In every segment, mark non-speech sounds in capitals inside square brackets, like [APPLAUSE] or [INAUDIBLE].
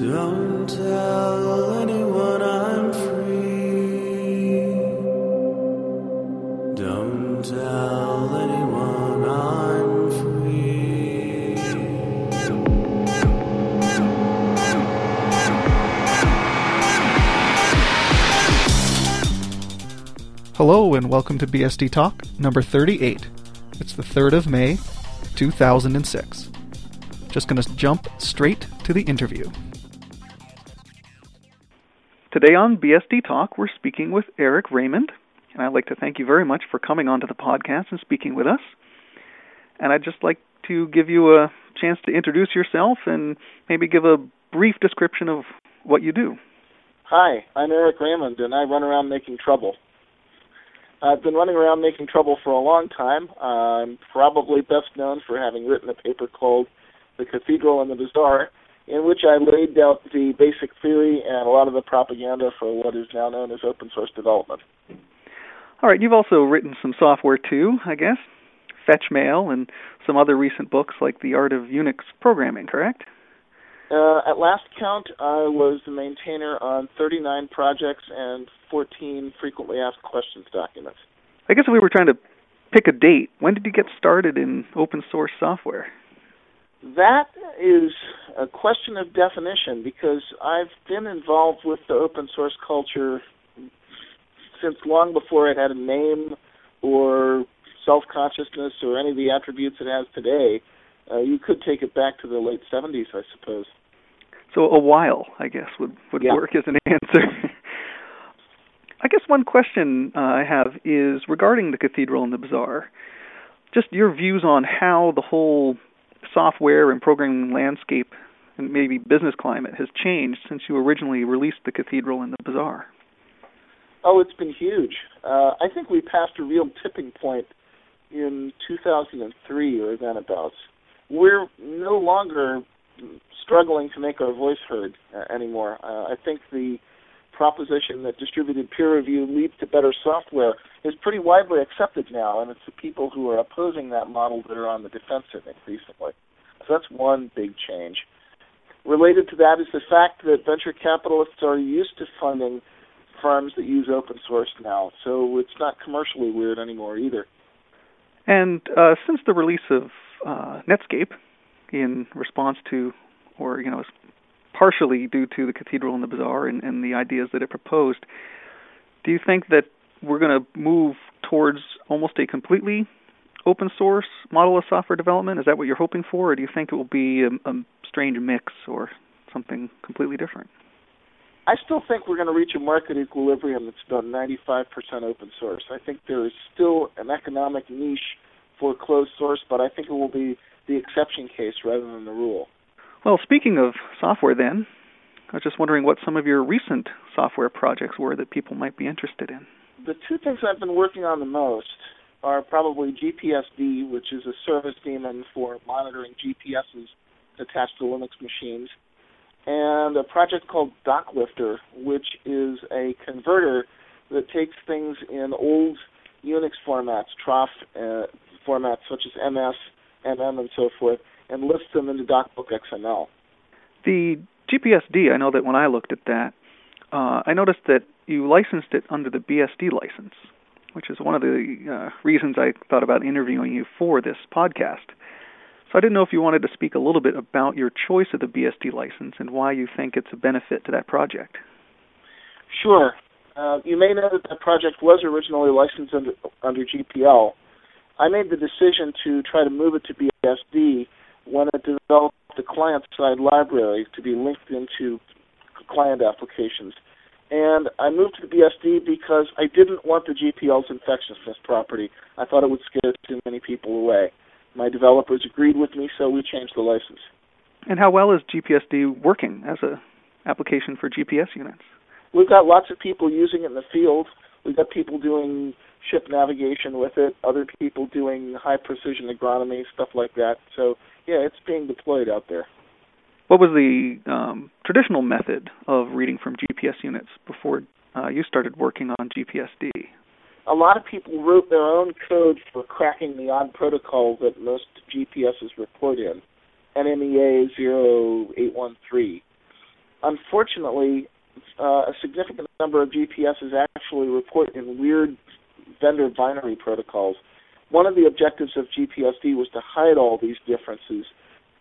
Don't tell anyone I'm free. Don't tell anyone I'm free. Hello and welcome to BSD Talk number 38. It's the 3rd of May, 2006. Just to jump straight to the interview. Today on BSD Talk, we're speaking with Eric Raymond, and I'd like to thank you very much for coming onto the podcast and speaking with us. And I'd just like to give you a chance to introduce yourself and maybe give a brief description of what you do. Hi, I'm Eric Raymond, and I run around making trouble. I've been running around making trouble for a long time. I'm probably best known for having written a paper called The Cathedral and the Bazaar, in which I laid out the basic theory and a lot of the propaganda for what is now known as open source development. All right, you've also written some software too, I guess. Fetchmail and some other recent books like The Art of Unix Programming, correct? Uh, at last count, I was the maintainer on 39 projects and 14 frequently asked questions documents. I guess if we were trying to pick a date, when did you get started in open source software? That is a question of definition because I've been involved with the open source culture since long before it had a name or self consciousness or any of the attributes it has today. Uh, you could take it back to the late 70s, I suppose. So a while, I guess, would would Yeah. work as an [LAUGHS] answer. I guess one question uh, I have is regarding the cathedral and the bazaar. Just your views on how the whole software and programming landscape and maybe business climate has changed since you originally released the cathedral and the bazaar. Oh, it's been huge. Uh, I think we passed a real tipping point in 2003 or thereabouts. We're no longer struggling to make our voice heard uh, anymore. Uh, I think the proposition that distributed peer review leads to better software is pretty widely accepted now, and it's the people who are opposing that model that are on the defensive increasingly. So that's one big change. Related to that is the fact that venture capitalists are used to funding firms that use open source now, so it's not commercially weird anymore either. And uh, since the release of uh, Netscape, in response to, or you know, partially due to the Cathedral and the Bazaar and, and the ideas that it proposed, do you think that we're going to move towards almost a completely open source model of software development? Is that what you're hoping for, or do you think it will be a, a strange mix or something completely different? I still think we're going to reach a market equilibrium that's about 95% open source. I think there is still an economic niche for closed source, but I think it will be the exception case rather than the rule. Well, speaking of software, then, I was just wondering what some of your recent software projects were that people might be interested in. The two things I've been working on the most are probably GPSD, which is a service daemon for monitoring GPSs attached to Linux machines, and a project called DocLifter, which is a converter that takes things in old Unix formats, troff uh, formats such as MS, MM, and so forth, and list them in the DocBook XML. The GPSD, I know that when I looked at that, uh, I noticed that you licensed it under the BSD license, which is one of the uh, reasons I thought about interviewing you for this podcast. So I didn't know if you wanted to speak a little bit about your choice of the BSD license and why you think it's a benefit to that project. Sure. Uh, you may know that that project was originally licensed under, under GPL. I made the decision to try to move it to BSD when it developed the client-side library to be linked into client applications. And I moved to the BSD because I didn't want the GPL's infectiousness property. I thought it would scare too many people away. My developers agreed with me, so we changed the license. And how well is GPSD working as a application for GPS units? We've got lots of people using it in the field. We've got people doing ship navigation with it, other people doing high precision agronomy, stuff like that. So, yeah, it's being deployed out there. What was the um, traditional method of reading from GPS units before uh, you started working on GPSD? A lot of people wrote their own code for cracking the odd protocol that most GPSs report in, NMEA 0813. unfortunately, uh, a significant number of GPSs actually report in weird vendor binary protocols. One of the objectives of GPSD was to hide all these differences.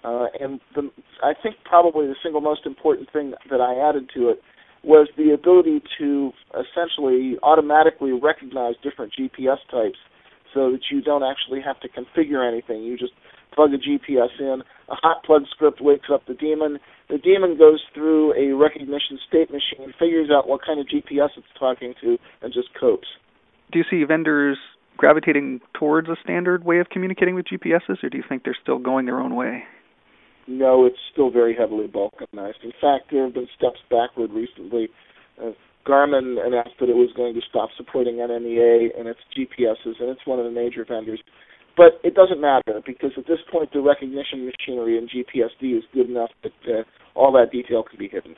Uh, and the, I think probably the single most important thing that I added to it was the ability to essentially automatically recognize different GPS types so that you don't actually have to configure anything. You just plug a GPS in, a hot plug script wakes up the daemon. The daemon goes through a recognition state machine, figures out what kind of GPS it's talking to, and just copes. Do you see vendors gravitating towards a standard way of communicating with GPSs, or do you think they're still going their own way? No, it's still very heavily balkanized. In fact, there have been steps backward recently. Uh, Garmin announced that it was going to stop supporting NMEA and its GPSs, and it's one of the major vendors. But it doesn't matter because at this point, the recognition machinery in GPSD is good enough that uh, all that detail can be hidden.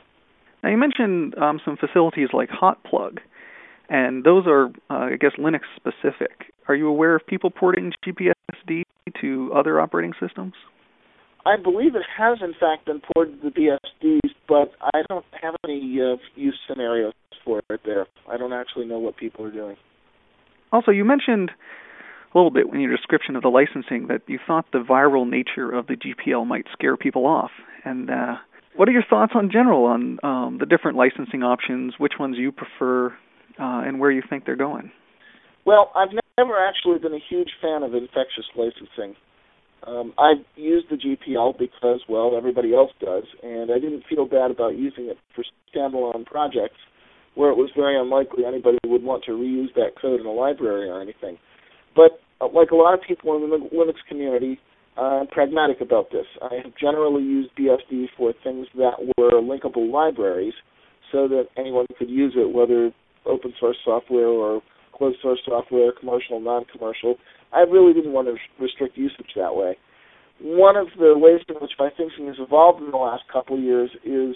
Now, you mentioned um, some facilities like Hotplug, and those are, uh, I guess, Linux specific. Are you aware of people porting GPSD to other operating systems? I believe it has, in fact, been ported to the BSDs, but I don't have any uh, use scenarios for it there. I don't actually know what people are doing. Also, you mentioned a little bit in your description of the licensing that you thought the viral nature of the GPL might scare people off. And uh, what are your thoughts on general on um, the different licensing options, which ones you prefer, uh, and where you think they're going? Well, I've never actually been a huge fan of infectious licensing. Um, I used the GPL because, well, everybody else does, and I didn't feel bad about using it for standalone projects where it was very unlikely anybody would want to reuse that code in a library or anything. But Uh, like a lot of people in the Linux community, uh, I'm pragmatic about this. I have generally used BSD for things that were linkable libraries so that anyone could use it, whether open source software or closed source software, commercial, non-commercial. I really didn't want to restrict usage that way. One of the ways in which my thinking has evolved in the last couple of years is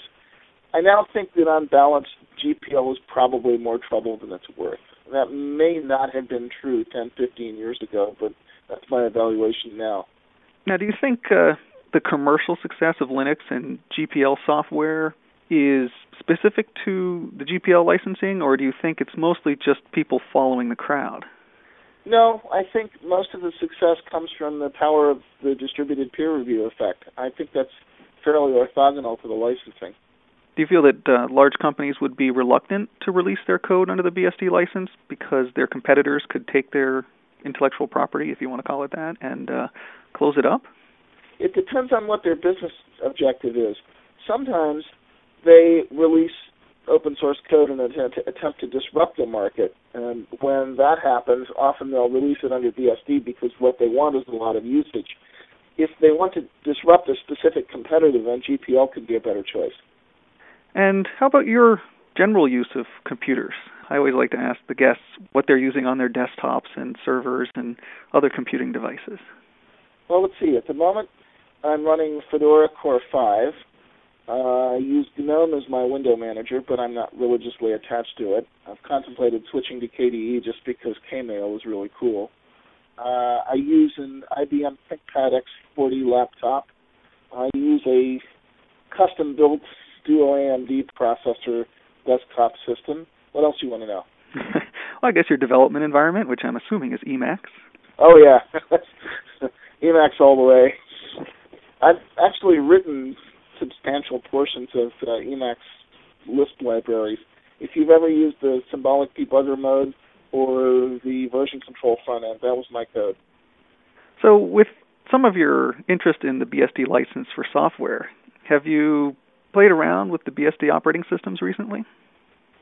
I now think that on balance, GPL is probably more trouble than it's worth. That may not have been true 10, 15 years ago, but that's my evaluation now. Now, do you think uh, the commercial success of Linux and GPL software is specific to the GPL licensing, or do you think it's mostly just people following the crowd? No, I think most of the success comes from the power of the distributed peer review effect. I think that's fairly orthogonal to the licensing. Do you feel that uh, large companies would be reluctant to release their code under the BSD license because their competitors could take their intellectual property, if you want to call it that, and uh, close it up? It depends on what their business objective is. Sometimes they release open source code in an attempt to disrupt the market. And when that happens, often they'll release it under BSD because what they want is a lot of usage. If they want to disrupt a specific competitor, then GPL could be a better choice. And how about your general use of computers? I always like to ask the guests what they're using on their desktops and servers and other computing devices. Well, let's see. At the moment, I'm running Fedora Core 5, uh, I use GNOME as my window manager, but I'm not religiously attached to it. I've contemplated switching to KDE just because Kmail is really cool. Uh, I use an IBM ThinkPad X40 laptop. I use a custom-built Duo AMD processor desktop system. What else do you want to know? [LAUGHS] well, I guess your development environment, which I'm assuming is Emacs. Oh yeah, [LAUGHS] Emacs all the way. I've actually written substantial portions of uh, Emacs Lisp libraries. If you've ever used the symbolic debugger mode or the version control front end, that was my code. So, with some of your interest in the BSD license for software, have you played around with the BSD operating systems recently?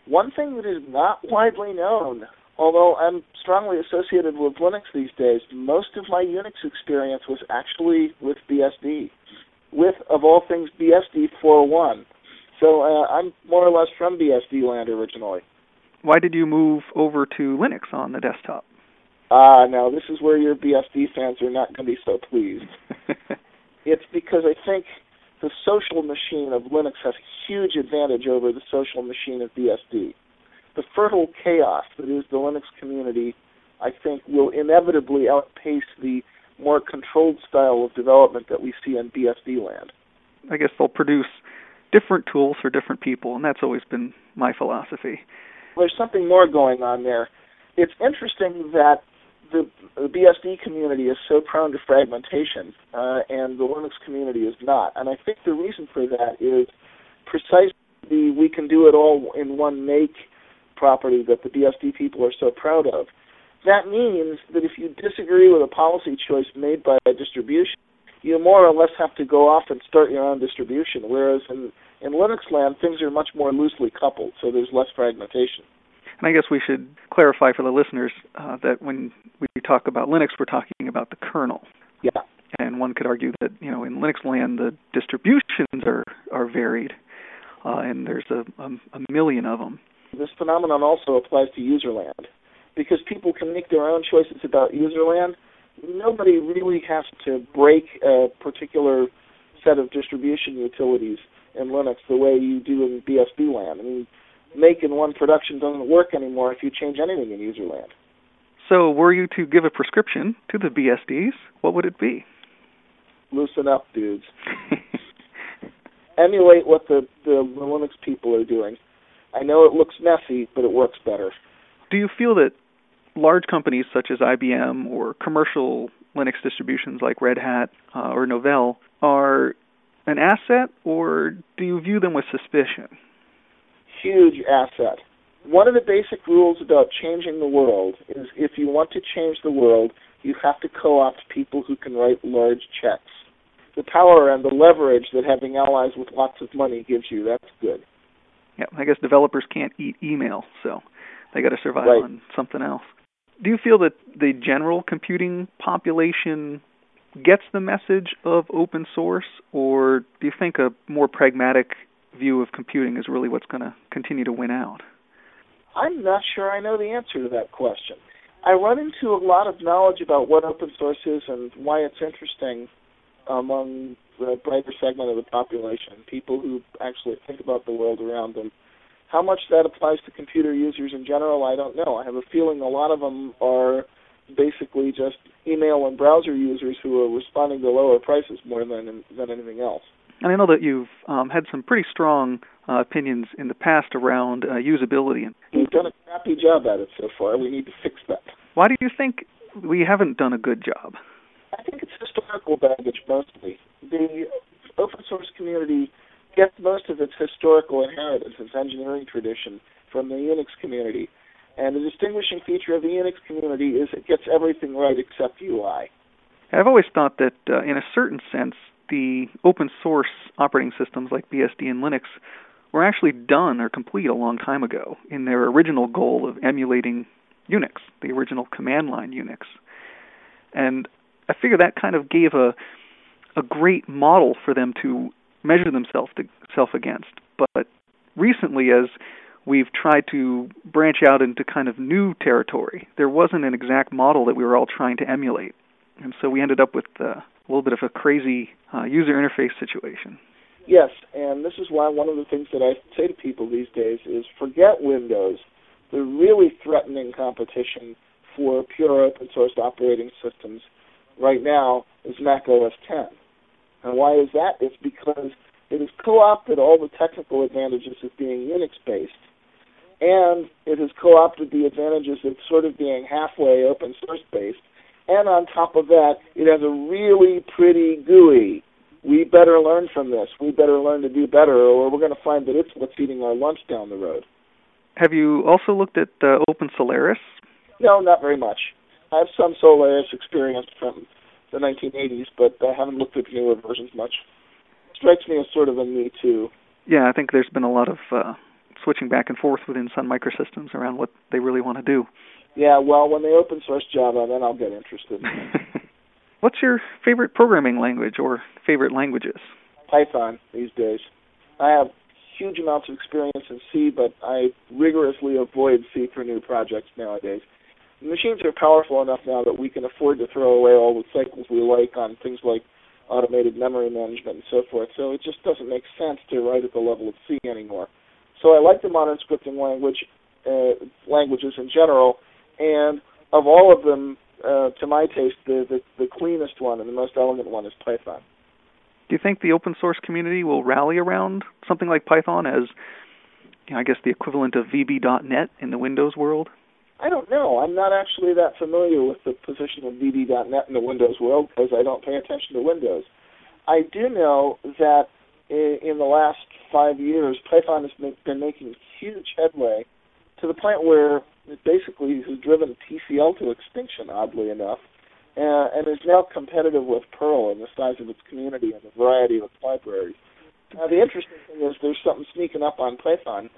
One thing that is not widely known, although I'm strongly associated with Linux these days, most of my Unix experience was actually with BSD with, of all things, BSD 4.1. So uh, I'm more or less from BSD land originally. Why did you move over to Linux on the desktop? Ah, uh, now this is where your BSD fans are not going to be so pleased. [LAUGHS] it's because I think the social machine of Linux has a huge advantage over the social machine of BSD. The fertile chaos that is the Linux community, I think, will inevitably outpace the more controlled style of development that we see in BSD land. I guess they'll produce different tools for different people, and that's always been my philosophy. There's something more going on there. It's interesting that the, the BSD community is so prone to fragmentation, uh, and the Linux community is not. And I think the reason for that is precisely we can do it all in one make property that the BSD people are so proud of. That means that if you disagree with a policy choice made by a distribution, you more or less have to go off and start your own distribution. Whereas in, in Linux land, things are much more loosely coupled, so there's less fragmentation. And I guess we should clarify for the listeners uh, that when we talk about Linux, we're talking about the kernel. Yeah. And one could argue that you know in Linux land the distributions are are varied, uh, and there's a, a, a million of them. This phenomenon also applies to user land, because people can make their own choices about user land. Nobody really has to break a particular set of distribution utilities in Linux the way you do in BSD land. I mean, make in one production doesn't work anymore if you change anything in userland. So, were you to give a prescription to the BSDs, what would it be? Loosen up, dudes. [LAUGHS] Emulate what the, the Linux people are doing. I know it looks messy, but it works better. Do you feel that large companies such as IBM or commercial Linux distributions like Red Hat uh, or Novell are an asset, or do you view them with suspicion? Huge asset. One of the basic rules about changing the world is if you want to change the world, you have to co opt people who can write large checks. The power and the leverage that having allies with lots of money gives you, that's good. Yeah, I guess developers can't eat email, so they got to survive right. on something else. Do you feel that the general computing population gets the message of open source, or do you think a more pragmatic view of computing is really what's going to continue to win out? I'm not sure I know the answer to that question. I run into a lot of knowledge about what open source is and why it's interesting among the brighter segment of the population, people who actually think about the world around them. How much that applies to computer users in general, I don't know. I have a feeling a lot of them are basically just email and browser users who are responding to lower prices more than than anything else. And I know that you've um, had some pretty strong uh, opinions in the past around uh, usability. We've done a crappy job at it so far. We need to fix that. Why do you think we haven't done a good job? I think it's historical baggage mostly. The open source community gets most of its historical inheritance, its engineering tradition, from the Unix community. And the distinguishing feature of the Unix community is it gets everything right except UI. I've always thought that, uh, in a certain sense, the open source operating systems like BSD and Linux were actually done or complete a long time ago in their original goal of emulating Unix, the original command line Unix. And I figure that kind of gave a a great model for them to measure themselves to self against. But recently as we've tried to branch out into kind of new territory, there wasn't an exact model that we were all trying to emulate. And so we ended up with uh, a little bit of a crazy uh, user interface situation. Yes, and this is why one of the things that I say to people these days is forget Windows. The really threatening competition for pure open source operating systems right now is Mac OS 10. And why is that? It's because it has co-opted all the technical advantages of being Unix-based, and it has co-opted the advantages of sort of being halfway open source-based. And on top of that, it has a really pretty GUI. We better learn from this. We better learn to do better, or we're going to find that it's what's eating our lunch down the road. Have you also looked at uh, Open Solaris? No, not very much. I have some Solaris experience from the 1980s, but I haven't looked at newer versions much. Strikes me as sort of a me too. Yeah, I think there's been a lot of uh, switching back and forth within Sun Microsystems around what they really want to do. Yeah, well, when they open source Java, then I'll get interested. [LAUGHS] What's your favorite programming language or favorite languages? Python these days. I have huge amounts of experience in C, but I rigorously avoid C for new projects nowadays machines are powerful enough now that we can afford to throw away all the cycles we like on things like automated memory management and so forth. So it just doesn't make sense to write at the level of C anymore. So I like the modern scripting language uh, languages in general, and of all of them, uh, to my taste, the, the the cleanest one and the most elegant one is Python. Do you think the open source community will rally around something like Python as, you know, I guess, the equivalent of VB.NET in the Windows world? I don't know. I'm not actually that familiar with the position of VB.NET in the Windows world because I don't pay attention to Windows. I do know that in, in the last five years, Python has been making huge headway to the point where it basically has driven TCL to extinction, oddly enough, uh, and is now competitive with Perl in the size of its community and the variety of its libraries. Now, the interesting thing is there's something sneaking up on Python.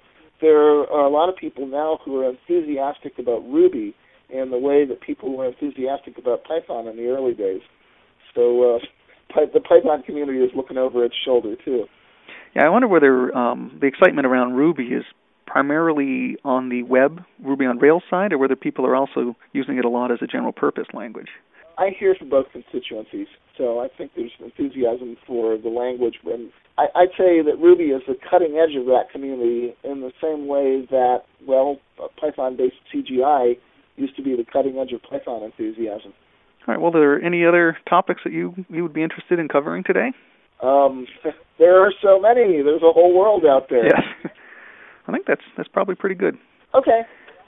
There are a lot of people now who are enthusiastic about Ruby and the way that people were enthusiastic about Python in the early days. So uh, the Python community is looking over its shoulder too. Yeah, I wonder whether um, the excitement around Ruby is primarily on the web, Ruby on Rails side, or whether people are also using it a lot as a general purpose language. I hear from both constituencies, so I think there's enthusiasm for the language. And I, I'd say that Ruby is the cutting edge of that community in the same way that, well, Python-based CGI used to be the cutting edge of Python enthusiasm. All right. Well, are there any other topics that you you would be interested in covering today? Um, [LAUGHS] there are so many. There's a whole world out there. Yeah. [LAUGHS] I think that's that's probably pretty good. Okay.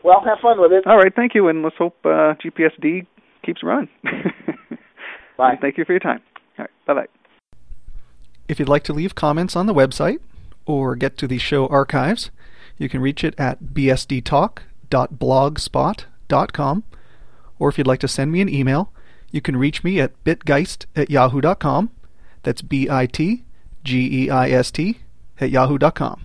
Well, have fun with it. All right. Thank you, and let's hope uh, GPSD keeps running. [LAUGHS] Bye. thank you for your time. All right. Bye bye. If you'd like to leave comments on the website or get to the show archives, you can reach it at bsdtalk.blogspot.com. Or if you'd like to send me an email, you can reach me at bitgeist at yahoo.com. That's B I T G E I S T at yahoo.com.